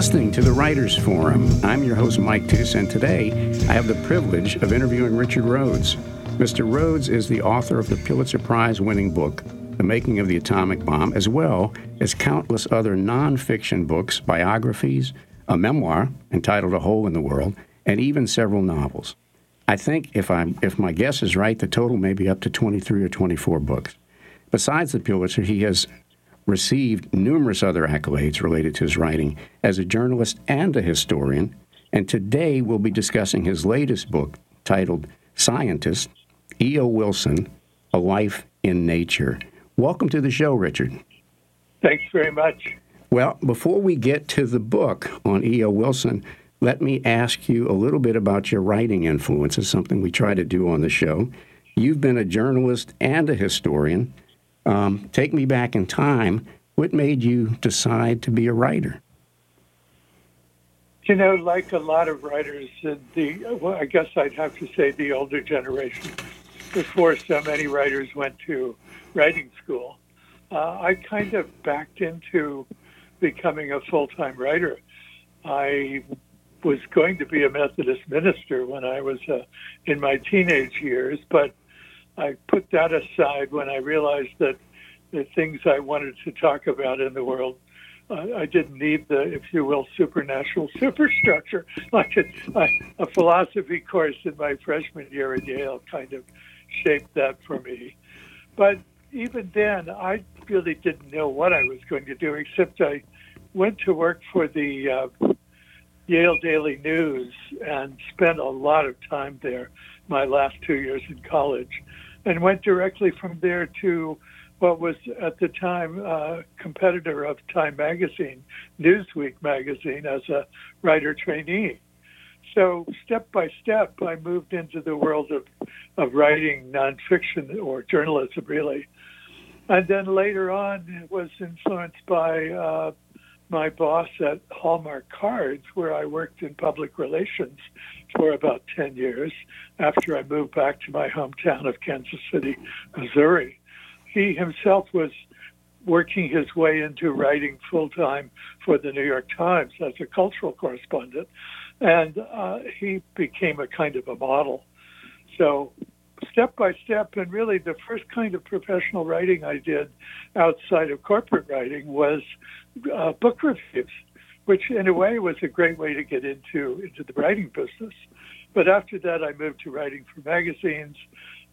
listening to the Writers Forum. I'm your host, Mike Tooss, and today I have the privilege of interviewing Richard Rhodes. Mr. Rhodes is the author of the Pulitzer Prize winning book, The Making of the Atomic Bomb, as well as countless other nonfiction books, biographies, a memoir entitled A Hole in the World, and even several novels. I think if I'm if my guess is right, the total may be up to 23 or 24 books. Besides the Pulitzer, he has received numerous other accolades related to his writing as a journalist and a historian, and today we'll be discussing his latest book titled Scientist E.O. Wilson A Life in Nature. Welcome to the show, Richard. Thanks very much. Well, before we get to the book on E.O. Wilson, let me ask you a little bit about your writing influences, something we try to do on the show. You've been a journalist and a historian. Um, take me back in time. What made you decide to be a writer? You know, like a lot of writers, the well, I guess I'd have to say the older generation, before so many writers went to writing school, uh, I kind of backed into becoming a full-time writer. I was going to be a Methodist minister when I was uh, in my teenage years, but I put that aside when I realized that the things I wanted to talk about in the world, uh, I didn't need the, if you will, supernatural superstructure. Like a, philosophy course in my freshman year at Yale kind of shaped that for me. But even then, I really didn't know what I was going to do, except I went to work for the uh, Yale Daily News and spent a lot of time there my last two years in college and went directly from there to what was at the time a competitor of Time Magazine, Newsweek magazine, as a writer trainee. So step by step, I moved into the world of, of writing nonfiction or journalism, really. And then later on, was influenced by uh, my boss at Hallmark Cards, where I worked in public relations for about 10 years after I moved back to my hometown of Kansas City, Missouri. He himself was working his way into writing full time for the New York Times as a cultural correspondent, and uh, he became a kind of a model. So step by step, and really the first kind of professional writing I did outside of corporate writing was uh, book reviews, which in a way was a great way to get into into the writing business. But after that, I moved to writing for magazines,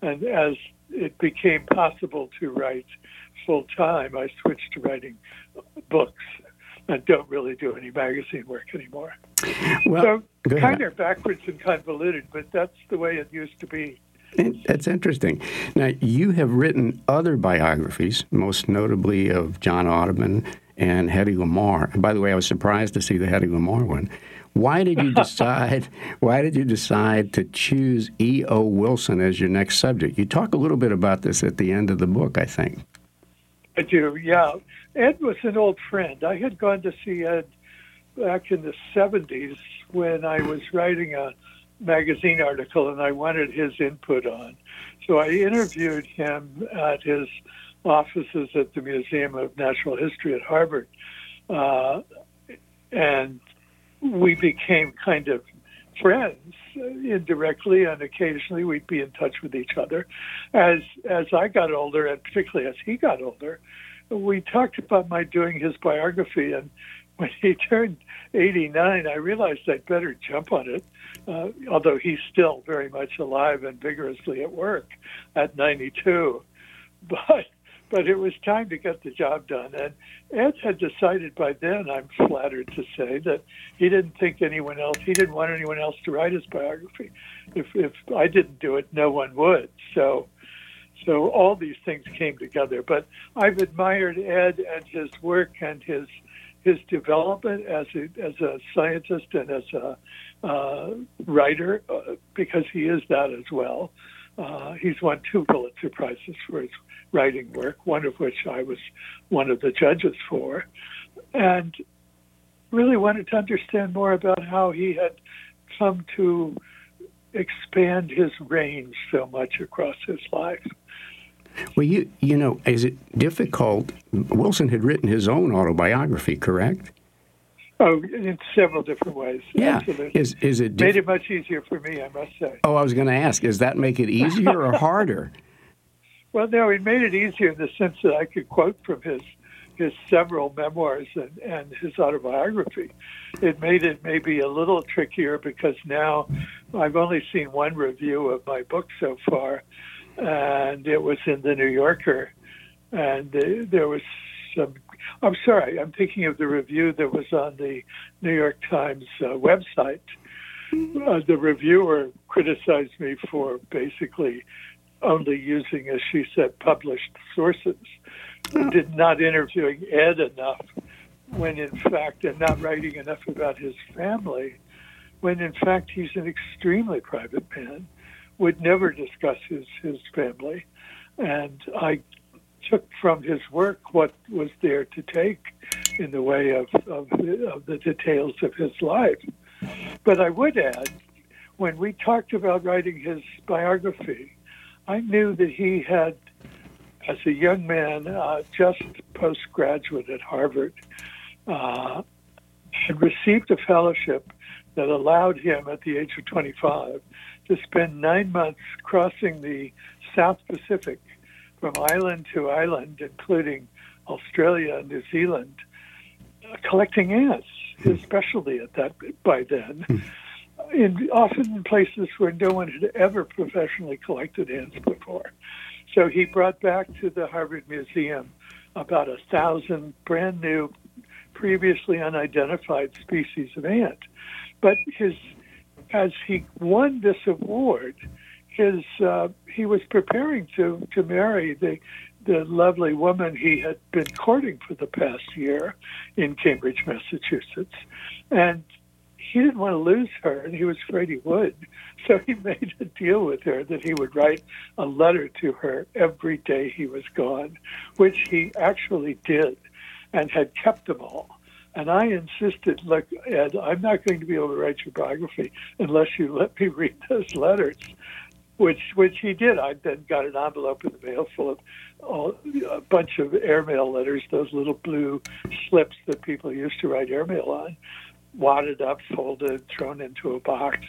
and as it became possible to write full time, I switched to writing books and don't really do any magazine work anymore. Well, so kind of backwards and convoluted, but that's the way it used to be. That's interesting. Now, you have written other biographies, most notably of John Audubon and Hedy Lamarr. And by the way, I was surprised to see the Hedy Lamarr one. Why did you decide? why did you decide to choose E. O. Wilson as your next subject? You talk a little bit about this at the end of the book, I think. I do. Yeah, Ed was an old friend. I had gone to see Ed back in the '70s when I was writing a magazine article, and I wanted his input on. So I interviewed him at his offices at the Museum of Natural History at Harvard. Uh, and we became kind of friends indirectly and occasionally we'd be in touch with each other as as I got older and particularly as he got older we talked about my doing his biography and when he turned 89 I realized I'd better jump on it uh, although he's still very much alive and vigorously at work at 92 but but it was time to get the job done. And Ed had decided by then, I'm flattered to say, that he didn't think anyone else, he didn't want anyone else to write his biography. If, if I didn't do it, no one would. So, so all these things came together. But I've admired Ed and his work and his his development as a, as a scientist and as a uh, writer uh, because he is that as well. Uh, he's won two Pulitzer Prizes for his writing work, one of which I was one of the judges for, and really wanted to understand more about how he had come to expand his range so much across his life. Well, you you know, is it difficult? Wilson had written his own autobiography, correct? Oh, in several different ways. Yeah. Absolutely. Is is it Made it much easier for me, I must say. Oh, I was going to ask, does that make it easier or harder? Well, no, it made it easier in the sense that I could quote from his his several memoirs and, and his autobiography. It made it maybe a little trickier because now I've only seen one review of my book so far, and it was in the New Yorker, and there was some. I'm sorry, I'm thinking of the review that was on the New York Times uh, website. Uh, the reviewer criticized me for basically only using, as she said, published sources, did not interviewing Ed enough, when in fact, and not writing enough about his family, when in fact he's an extremely private man, would never discuss his, his family. And I took from his work what was there to take in the way of, of, of the details of his life. But I would add, when we talked about writing his biography, I knew that he had, as a young man, uh, just postgraduate at Harvard, uh, had received a fellowship that allowed him, at the age of 25, to spend nine months crossing the South Pacific from island to island, including Australia and New Zealand, uh, collecting ants, his specialty at that by then in often in places where no one had ever professionally collected ants before. So he brought back to the Harvard Museum about a thousand brand new, previously unidentified species of ant. But his, as he won this award, his uh, he was preparing to to marry the the lovely woman he had been courting for the past year in Cambridge, Massachusetts, and he didn't want to lose her, and he was afraid he would. So he made a deal with her that he would write a letter to her every day he was gone, which he actually did, and had kept them all. And I insisted, look, Ed, I'm not going to be able to write your biography unless you let me read those letters, which which he did. I then got an envelope in the mail full of all, a bunch of airmail letters, those little blue slips that people used to write airmail on wadded up, folded, thrown into a box,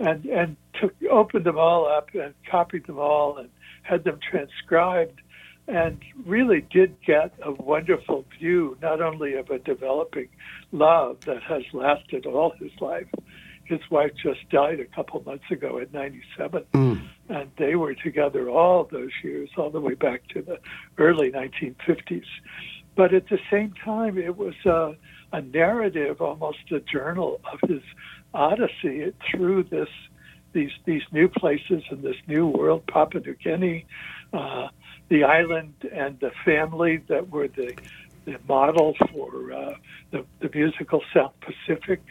and and took opened them all up and copied them all and had them transcribed, and really did get a wonderful view not only of a developing love that has lasted all his life. His wife just died a couple months ago at 97, Mm. and they were together all those years, all the way back to the early 1950s. But at the same time, it was a, a narrative, almost a journal of his odyssey through this these these new places in this new world, Papua New Guinea, uh, the island and the family that were the the model for uh, the the musical South Pacific.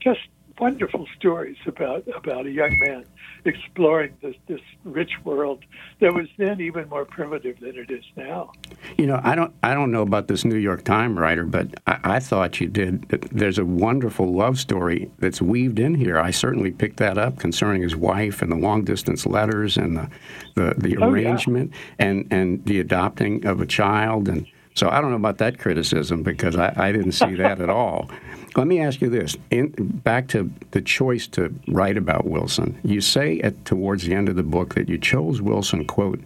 Just wonderful stories about about a young man exploring this this rich world that was then even more primitive than it is now. You know, I don't I don't know about this New York Times writer, but I, I thought you did. There's a wonderful love story that's weaved in here. I certainly picked that up concerning his wife and the long distance letters and the the, the Oh, yeah. arrangement and and the adopting of a child and. So I don't know about that criticism because I, I didn't see that at all. Let me ask you this: in, back to the choice to write about Wilson. You say at towards the end of the book that you chose Wilson, quote,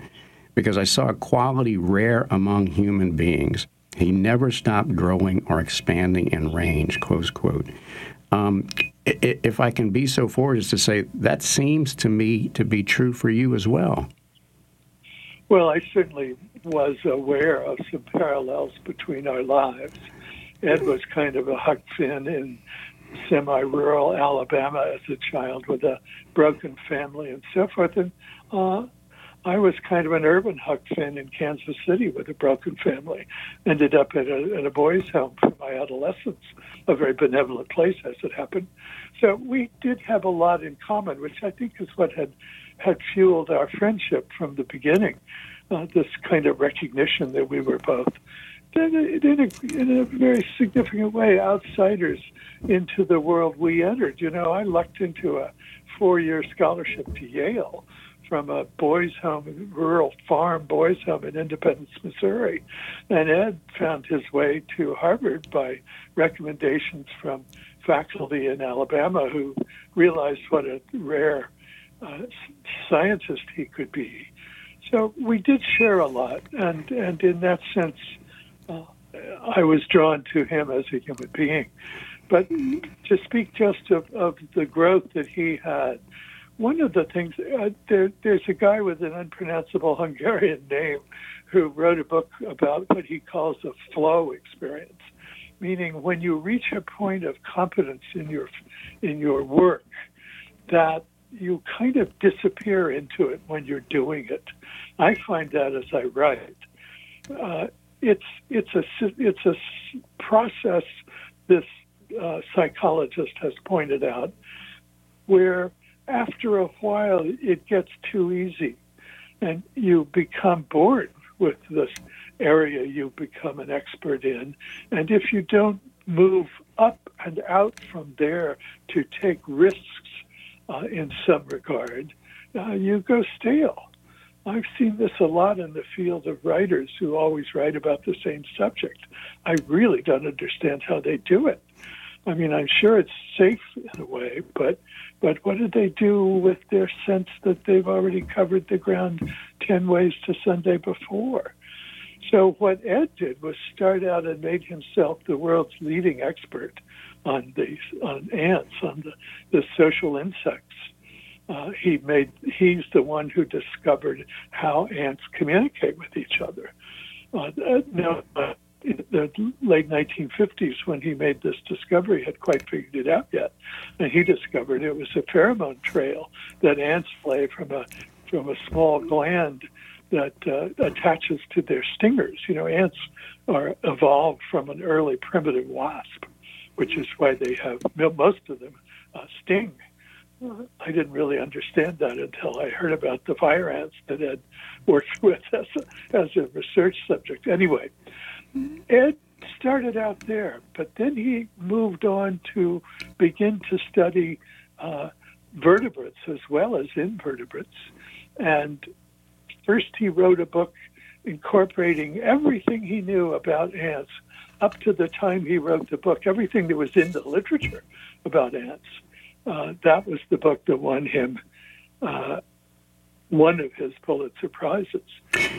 because I saw a quality rare among human beings. He never stopped growing or expanding in range, close quote. Um, i- i- if I can be so forward as to say, that seems to me to be true for you as well. Well, I certainly was aware of some parallels between our lives. Ed was kind of a Huck Finn in semi-rural Alabama as a child with a broken family and so forth, and uh, I was kind of an urban Huck Finn in Kansas City with a broken family. Ended up at a, at a boys' home for my adolescence, a very benevolent place as it happened. So we did have a lot in common, which I think is what had had fueled our friendship from the beginning. Uh, this kind of recognition that we were both, in a, in, a, very significant way, outsiders into the world we entered. You know, I lucked into a four-year scholarship to Yale from a boys' home, rural farm boys' home in Independence, Missouri. And Ed found his way to Harvard by recommendations from faculty in Alabama who realized what a rare uh, scientist he could be. So we did share a lot, and, and in that sense, uh, I was drawn to him as a human being. But to speak just of, of the growth that he had, one of the things uh, there, there's a guy with an unpronounceable Hungarian name who wrote a book about what he calls a flow experience, meaning when you reach a point of competence in your in your work that you kind of disappear into it when you're doing it. I find that as I write. Uh, it's it's a it's a process. This uh, psychologist has pointed out where after a while it gets too easy and you become bored with this area you become an expert in. And if you don't move up and out from there to take risks uh, in some regard, uh, you go stale. I've seen this a lot in the field of writers who always write about the same subject. I really don't understand how they do it. I mean, I'm sure it's safe in a way, but but what do they do with their sense that they've already covered the ground ten ways to Sunday before? So what Ed did was start out and made himself the world's leading expert on these on ants, on the, the social insects. Uh, he made he's the one who discovered how ants communicate with each other. Uh, now, uh, in the late 1950s, when he made this discovery, had quite figured it out yet, and he discovered it was a pheromone trail that ants lay from a from a small gland that uh, attaches to their stingers. You know, ants are evolved from an early primitive wasp, which is why they have most of them uh, sting. Uh, I didn't really understand that until I heard about the fire ants that Ed worked with as a, as a research subject. Anyway, Ed started out there, but then he moved on to begin to study uh, vertebrates as well as invertebrates. And first, he wrote a book incorporating everything he knew about ants up to the time he wrote the book, everything that was in the literature about ants. Uh, that was the book that won him uh, one of his Pulitzer prizes.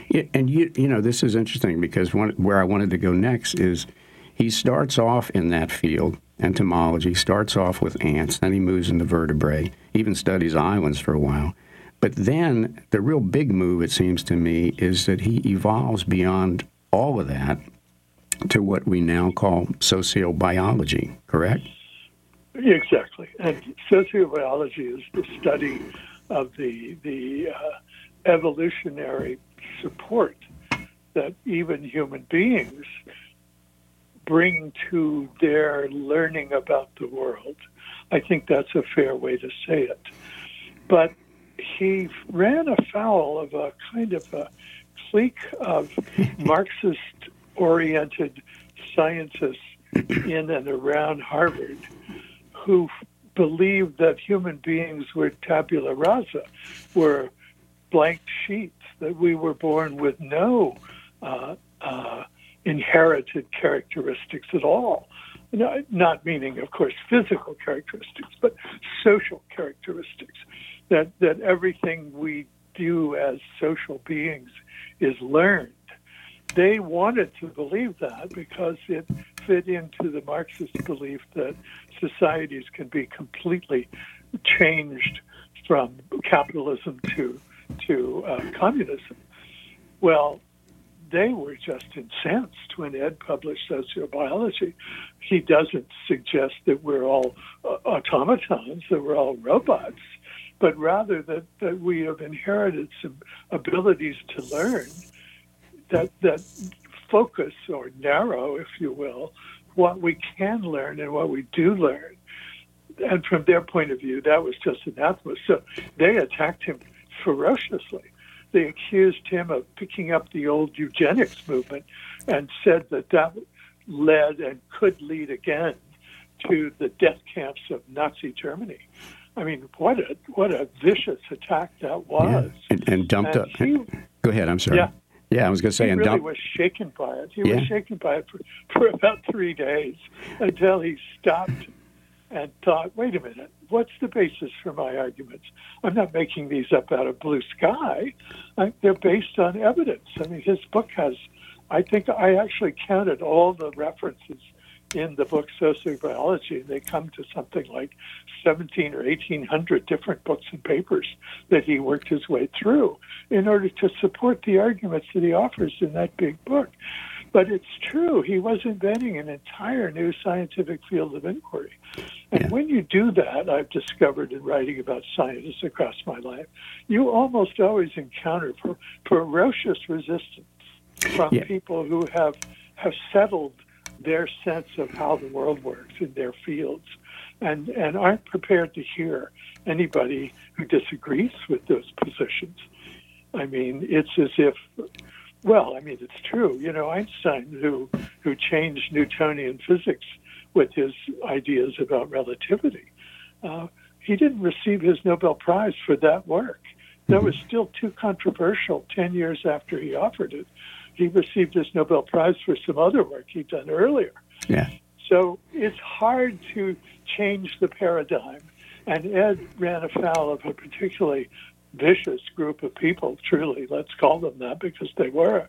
Yeah, and you you know this is interesting because one, where I wanted to go next is he starts off in that field entomology starts off with ants then he moves into vertebrae even studies islands for a while but then the real big move it seems to me is that he evolves beyond all of that to what we now call sociobiology correct exactly and sociobiology is the study of the the uh, evolutionary support that even human beings bring to their learning about the world. I think that's a fair way to say it. But he ran afoul of a kind of a clique of Marxist oriented scientists in and around Harvard who believed that human beings were tabula rasa, were blank sheets, that we were born with no uh, uh, inherited characteristics at all. Not meaning, of course, physical characteristics, but social characteristics. That that everything we do as social beings is learned. They wanted to believe that because it fit into the Marxist belief that societies can be completely changed from capitalism to to uh, communism. Well, they were just incensed when Ed published sociobiology. He doesn't suggest that we're all uh, automatons, that we're all robots, but rather that, that we have inherited some abilities to learn that that focus or narrow, if you will, what we can learn and what we do learn. And from their point of view, that was just anathema. So they attacked him ferociously. They accused him of picking up the old eugenics movement and said that that led and could lead again to the death camps of Nazi Germany. I mean, what a what a vicious attack that was. Yeah. And, and, dumped and up. He, go ahead. I'm sorry. Yeah. Yeah, I was going to say, he and really dump, was shaken by it. He Yeah. was shaken by it for, for about three days until he stopped and thought, wait a minute, what's the basis for my arguments? I'm not making these up out of blue sky. I, they're based on evidence. I mean, his book has, I think I actually counted all the references in the book Sociobiology, they come to something like 17 or 1800 different books and papers that he worked his way through in order to support the arguments that he offers in that big book. But it's true, he was inventing an entire new scientific field of inquiry. And Yeah. when you do that, I've discovered in writing about scientists across my life, you almost always encounter ferocious resistance from Yeah. people who have have settled their sense of how the world works in their fields and, and aren't prepared to hear anybody who disagrees with those positions. I mean, it's as if, well, I mean, it's true. You know, Einstein, who, who changed Newtonian physics with his ideas about relativity, uh, he didn't receive his Nobel Prize for that work. That was still too controversial 10 years after he offered it. He received his Nobel Prize for some other work he'd done earlier. yeah, So it's hard to change the paradigm. And Ed ran afoul of a particularly vicious group of people, truly, let's call them that because they were.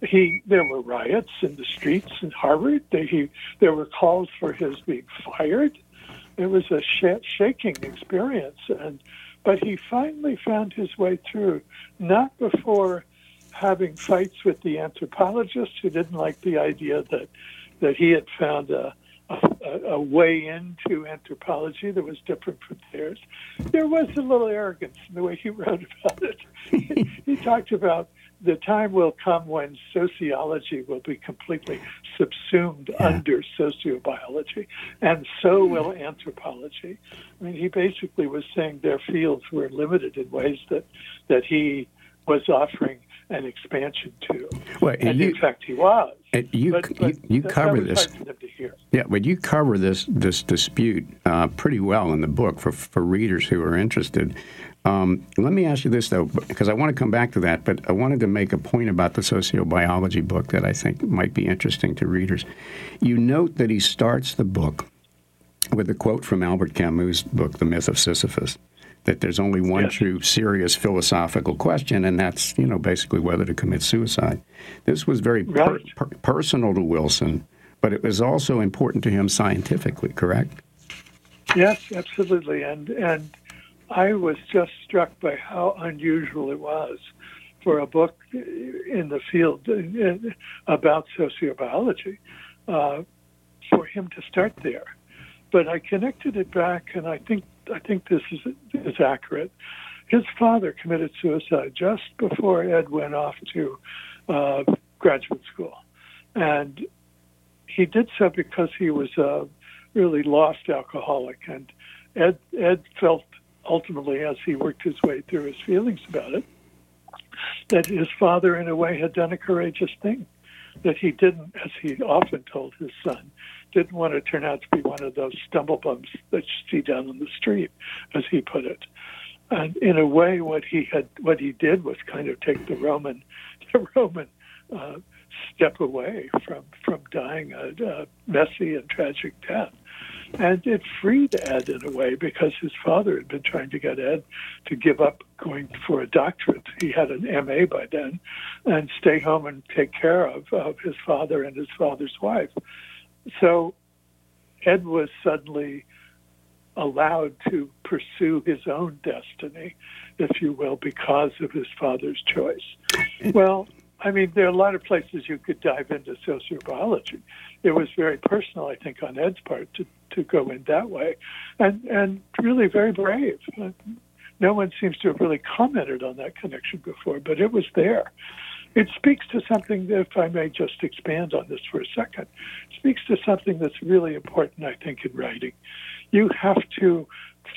He there were riots in the streets in Harvard. They, he, there were calls for his being fired. It was a sh- shaking experience, and but he finally found his way through. Not before having fights with the anthropologists who didn't like the idea that that he had found a, a, a way into anthropology that was different from theirs. There was a little arrogance in the way he wrote about it. he, he talked about the time will come when sociology will be completely subsumed Yeah. under sociobiology, and so hmm. will anthropology. I mean, he basically was saying their fields were limited in ways that that he was offering an expansion to. Well, and And you- in fact, he was. and you, But, you, but you that- cover this. hard for them to hear. Yeah, but you cover this this dispute uh, pretty well in the book for for readers who are interested. Um, let me ask you this though, because I want to come back to that, but I wanted to make a point about the sociobiology book that I think might be interesting to readers. You note that he starts the book with a quote from Albert Camus' book, The Myth of Sisyphus, that there's only one Yes. true serious philosophical question, and that's you know basically whether to commit suicide. This was very Right. per- personal to Wilson, but it was also important to him scientifically. Correct? Yes, absolutely. And and I was just struck by how unusual it was for a book in the field about sociobiology uh, for him to start there. But I connected it back, and I think I think this is is accurate. His father committed suicide just before Ed went off to uh, graduate school, and he did so because he was a really lost alcoholic, and Ed Ed felt ultimately, as he worked his way through his feelings about it, that his father, in a way, had done a courageous thing. That he didn't, as he often told his son, didn't want to turn out to be one of those stumble bums that you see down on the street, as he put it. And in a way, what he had, what he did was kind of take the Roman, the Roman uh, step away from from dying a, a messy and tragic death. And it freed Ed in a way because his father had been trying to get Ed to give up going for a doctorate. He had an MA by then and stay home and take care of, of his father and his father's wife. So Ed was suddenly allowed to pursue his own destiny, if you will, because of his father's choice. Well, I mean, there are a lot of places you could dive into sociobiology. It was very personal, I think, on Ed's part to, to go in that way, and and really very brave. Uh, No one seems to have really commented on that connection before, but it was there. It speaks to something, that, if I may just expand on this for a second, speaks to something that's really important, I think, in writing. You have to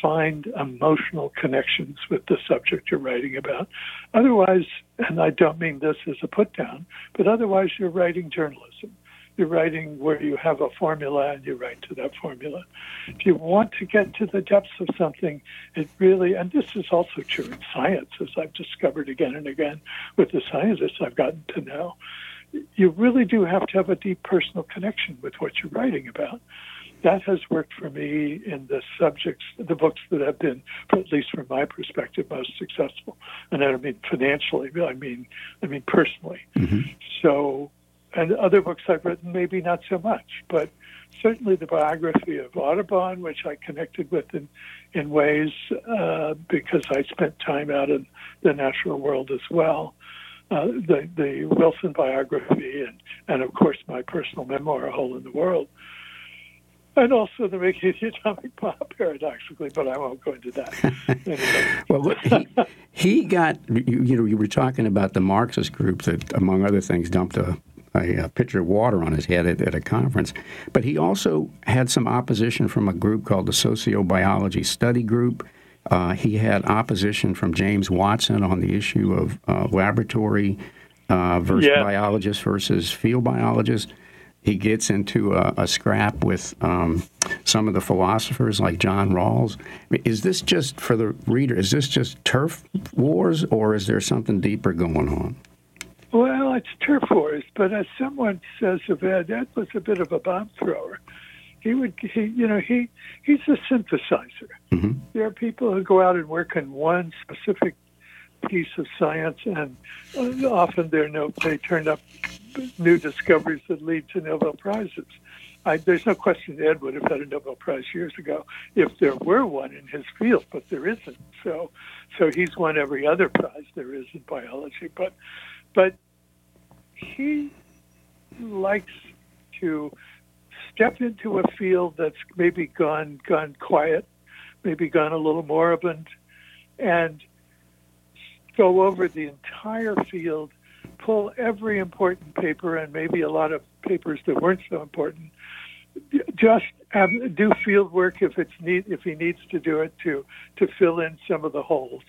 find emotional connections with the subject you're writing about. Otherwise, and I don't mean this as a put down, but otherwise you're writing journalism. you're writing where you have a formula and you write to that formula. If you want to get to the depths of something, it really, and this is also true in science, as I've discovered again and again with the scientists I've gotten to know, you really do have to have a deep personal connection with what you're writing about. That has worked for me in the subjects, the books that have been, at least from my perspective, most successful. And I don't mean financially, I mean, I mean personally. Mm-hmm. So and other books I've written, maybe not so much, but certainly the biography of Audubon, which I connected with in, in ways uh, because I spent time out in the natural world as well. Uh, the the Wilson biography and and of course my personal memoir, A Hole in the World, and also the making of the atomic bomb, paradoxically, but I won't go into that. well, look, he, he got you, you know you were talking about the Marxist group that, among other things, dumped a a, a pitcher of water on his head at, at, a conference. But he also had some opposition from a group called the Sociobiology Study Group. Uh, he had opposition from James Watson on the issue of uh, laboratory uh, versus yeah. biologists versus field biologists. He gets into a, a scrap with um, some of the philosophers like John Rawls. Is this just for the reader? Is this just turf wars, or is there something deeper going on? Well, it's turf wars, but as someone says of Ed, Ed was a bit of a bomb thrower. He would, he, you know, he he's a synthesizer. Mm-hmm. There are people who go out and work in one specific piece of science, and uh, often they're no, they turn up new discoveries that lead to Nobel prizes. I, there's no question Ed would have had a Nobel Prize years ago if there were one in his field, but there isn't. So, so he's won every other prize there is in biology. But but he likes to step into a field that's maybe gone gone quiet, maybe gone a little moribund, and go over the entire field, pull every important paper and maybe a lot of papers that weren't so important, just have, do field work if it's need if he needs to do it to to fill in some of the holes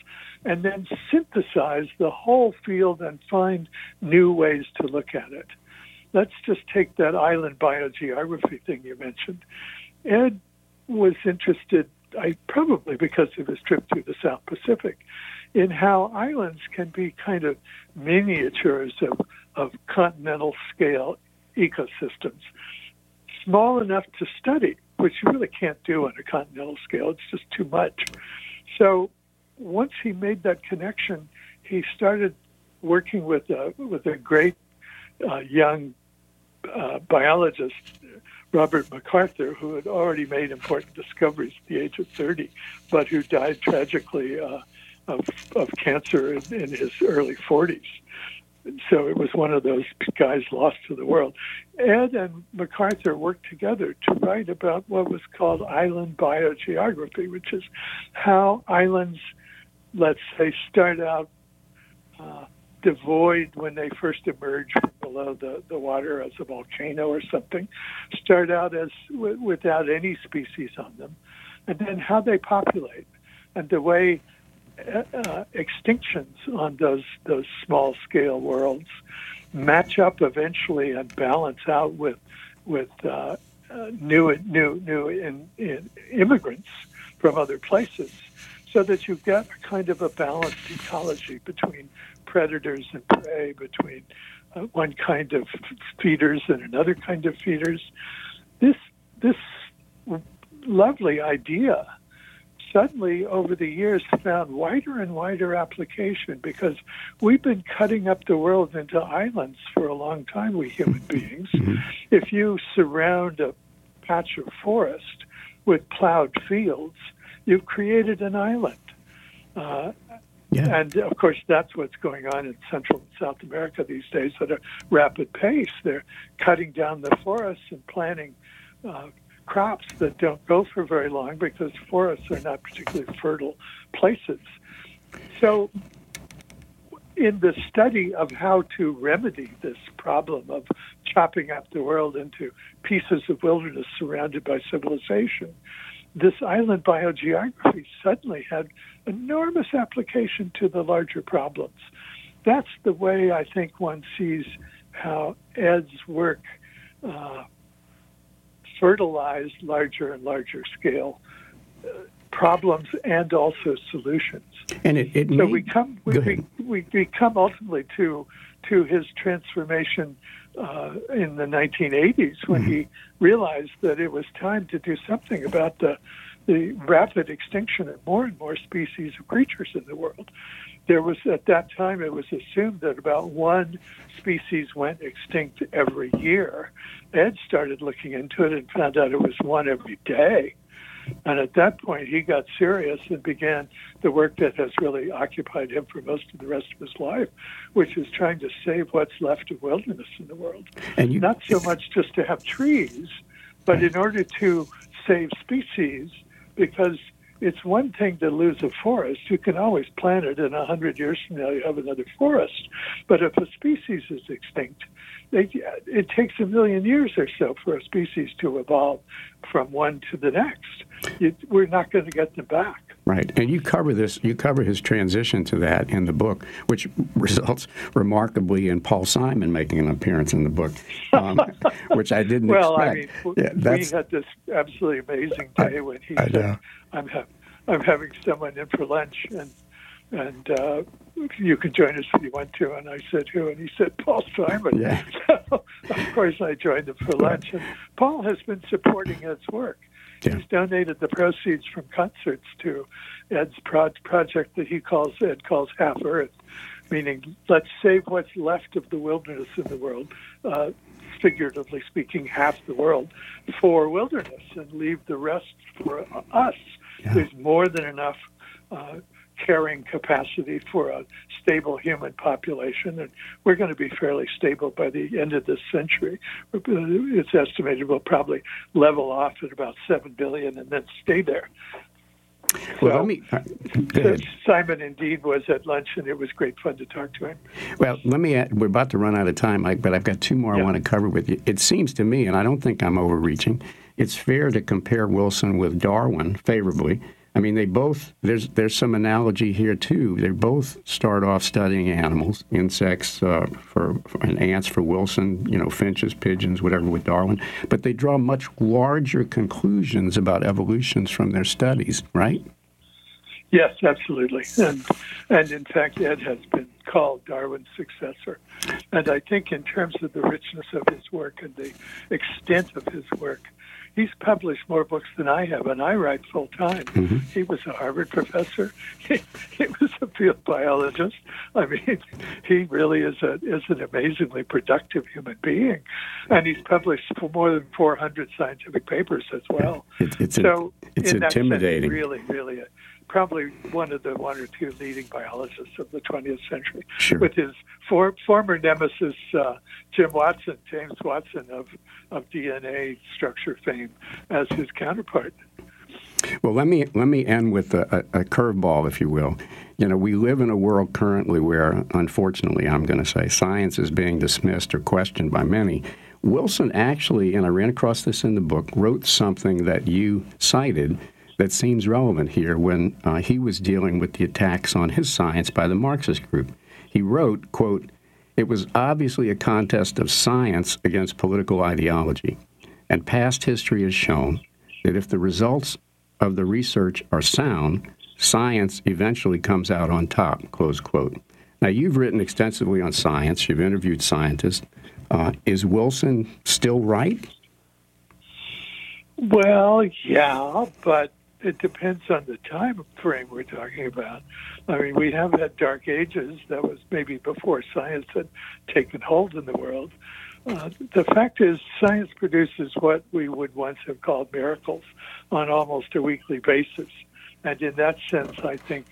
and then synthesize the whole field and find new ways to look at it. Let's just take that island biogeography thing you mentioned. Ed was interested, I probably because of his trip through the South Pacific, in how islands can be kind of miniatures of, of continental scale ecosystems, small enough to study, which you really can't do on a continental scale. It's just too much. So once he made that connection, he started working with a, with a great uh, young uh, biologist, Robert MacArthur, who had already made important discoveries at the age of 30, but who died tragically uh, of, of cancer in, in his early 40s. So it was one of those guys lost to the world. Ed and MacArthur worked together to write about what was called island biogeography, which is how islands let's say, start out uh, devoid when they first emerge from below the, the water as a volcano or something, start out as w- without any species on them, and then how they populate and the way uh, uh, extinctions on those those small scale worlds match up eventually and balance out with with uh, uh new new new in, in immigrants from other places so that you get a kind of a balanced ecology between predators and prey, between uh, one kind of feeders and another kind of feeders. This this lovely idea suddenly over the years found wider and wider application because we've been cutting up the world into islands for a long time, we human beings. Mm-hmm. If you surround a patch of forest with plowed fields, you've created an island. Uh, yeah. And of course, that's what's going on in Central and South America these days at a rapid pace. They're cutting down the forests and planting uh, crops that don't go for very long because forests are not particularly fertile places. So, in the study of how to remedy this problem of chopping up the world into pieces of wilderness surrounded by civilization, this island biogeography suddenly had enormous application to the larger problems. That's the way I think one sees how Ed's work uh, fertilize larger and larger scale uh, problems and also solutions. And it, it so made, we come we, we, we, we come ultimately to to his transformation uh, in the 1980s when mm-hmm. he realized that it was time to do something about the the rapid extinction of more and more species of creatures in the world. There was at that time it was assumed that about one species went extinct every year. Ed started looking into it and found out it was one every day. And at that point, he got serious and began the work that has really occupied him for most of the rest of his life, which is trying to save what's left of wilderness in the world. And you, Not so much just to have trees, but in order to save species, because it's one thing to lose a forest. You can always plant it, and a hundred years from now, you have another forest. But if a species is extinct, they, it takes a million years or so for a species to evolve from one to the next. You, we're not going to get them back. Right, and you cover this. You cover his transition to that in the book, which results remarkably in Paul Simon making an appearance in the book, um, which I didn't well, expect. I mean, yeah, we had this absolutely amazing day I, when he I said, know. "I'm ha- I'm having someone in for lunch, and and uh, you can join us if you want to." And I said, "Who?" And he said, "Paul Simon." Yeah. So, of course, I joined him for lunch, and Paul has been supporting Ed's work. Yeah. He's donated the proceeds from concerts to Ed's pro- project that he calls Ed calls Half Earth, meaning let's save what's left of the wilderness in the world, uh, figuratively speaking, half the world for wilderness, and leave the rest for us. Yeah. There's more than enough. Uh, carrying capacity for a stable human population, and we're going to be fairly stable by the end of this century. It's estimated we'll probably level off at about seven billion and then stay there. Well, so, let me. Uh, Simon indeed was at lunch, and it was great fun to talk to him. Well, let me. Add, we're about to run out of time, Mike, but I've got two more yeah. I want to cover with you. It seems to me, and I don't think I'm overreaching, it's fair to compare Wilson with Darwin favorably I mean, they both there's there's some analogy here too. They both start off studying animals, insects uh, for, for, and ants for Wilson, you know, finches, pigeons, whatever with Darwin. But they draw much larger conclusions about evolutions from their studies, right? Yes, absolutely. And and in fact, Ed has been called Darwin's successor. And I think in terms of the richness of his work and the extent of his work, he's published more books than I have, and I write full time. Mm-hmm. He was a Harvard professor. He, he was a field biologist. I mean, he really is a is an amazingly productive human being, and he's published for more than 400 scientific papers as well. It, it's so it's in intimidating. That sense, really, really. Probably one of the one or two leading biologists of the 20th century, sure. with his for, former nemesis uh, Jim Watson, James Watson of of DNA structure fame, as his counterpart. Well, let me let me end with a, a, a curveball, if you will. You know, we live in a world currently where, unfortunately, I'm going to say, science is being dismissed or questioned by many. Wilson actually, and I ran across this in the book, wrote something that you cited that seems relevant here when uh, he was dealing with the attacks on his science by the Marxist group. He wrote, quote, it was obviously a contest of science against political ideology, and past history has shown that if the results of the research are sound, science eventually comes out on top, close quote. Now, you've written extensively on science, you've interviewed scientists. Uh, is Wilson still right? Well, yeah, but it depends on the time frame we're talking about. I mean, we have had dark ages that was maybe before science had taken hold in the world. Uh, the fact is, science produces what we would once have called miracles on almost a weekly basis. And in that sense, I think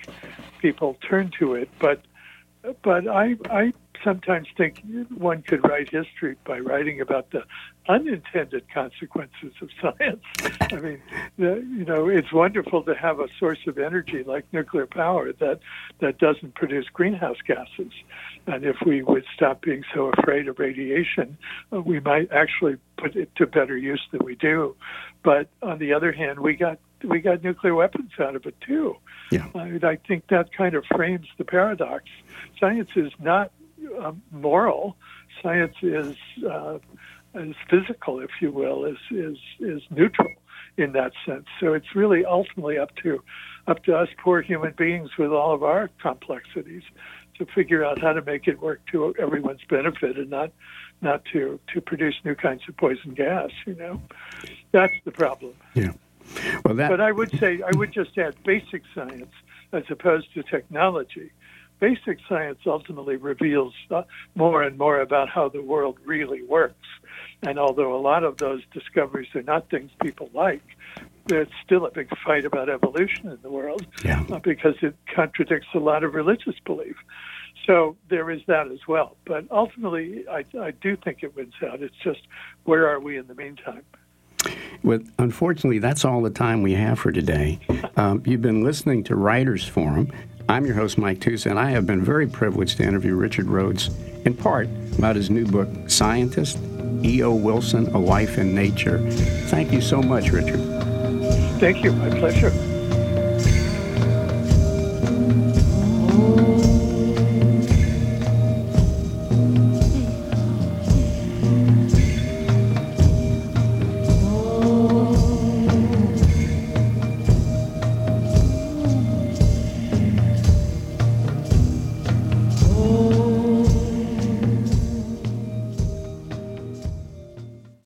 people turn to it. But but I, I sometimes think one could write history by writing about the unintended consequences of science. I mean, the, you know, it's wonderful to have a source of energy like nuclear power that that doesn't produce greenhouse gases. And if we would stop being so afraid of radiation, uh, we might actually put it to better use than we do. But on the other hand, we got we got nuclear weapons out of it too. Yeah. I, mean, I think that kind of frames the paradox. Science is not uh, moral. Science is uh, as physical, if you will, is is is neutral in that sense. So it's really ultimately up to up to us poor human beings with all of our complexities to figure out how to make it work to everyone's benefit and not not to to produce new kinds of poison gas. You know, that's the problem. Yeah. Well, that. But I would say I would just add basic science as opposed to technology. Basic science ultimately reveals uh, more and more about how the world really works. And although a lot of those discoveries are not things people like, there's still a big fight about evolution in the world yeah. uh, because it contradicts a lot of religious belief. So there is that as well. But ultimately, I, I do think it wins out. It's just where are we in the meantime? Well, unfortunately, that's all the time we have for today. Um, you've been listening to Writers Forum. I'm your host, Mike Tusa, and I have been very privileged to interview Richard Rhodes in part about his new book, Scientist E.O. Wilson, A Life in Nature. Thank you so much, Richard. Thank you. My pleasure.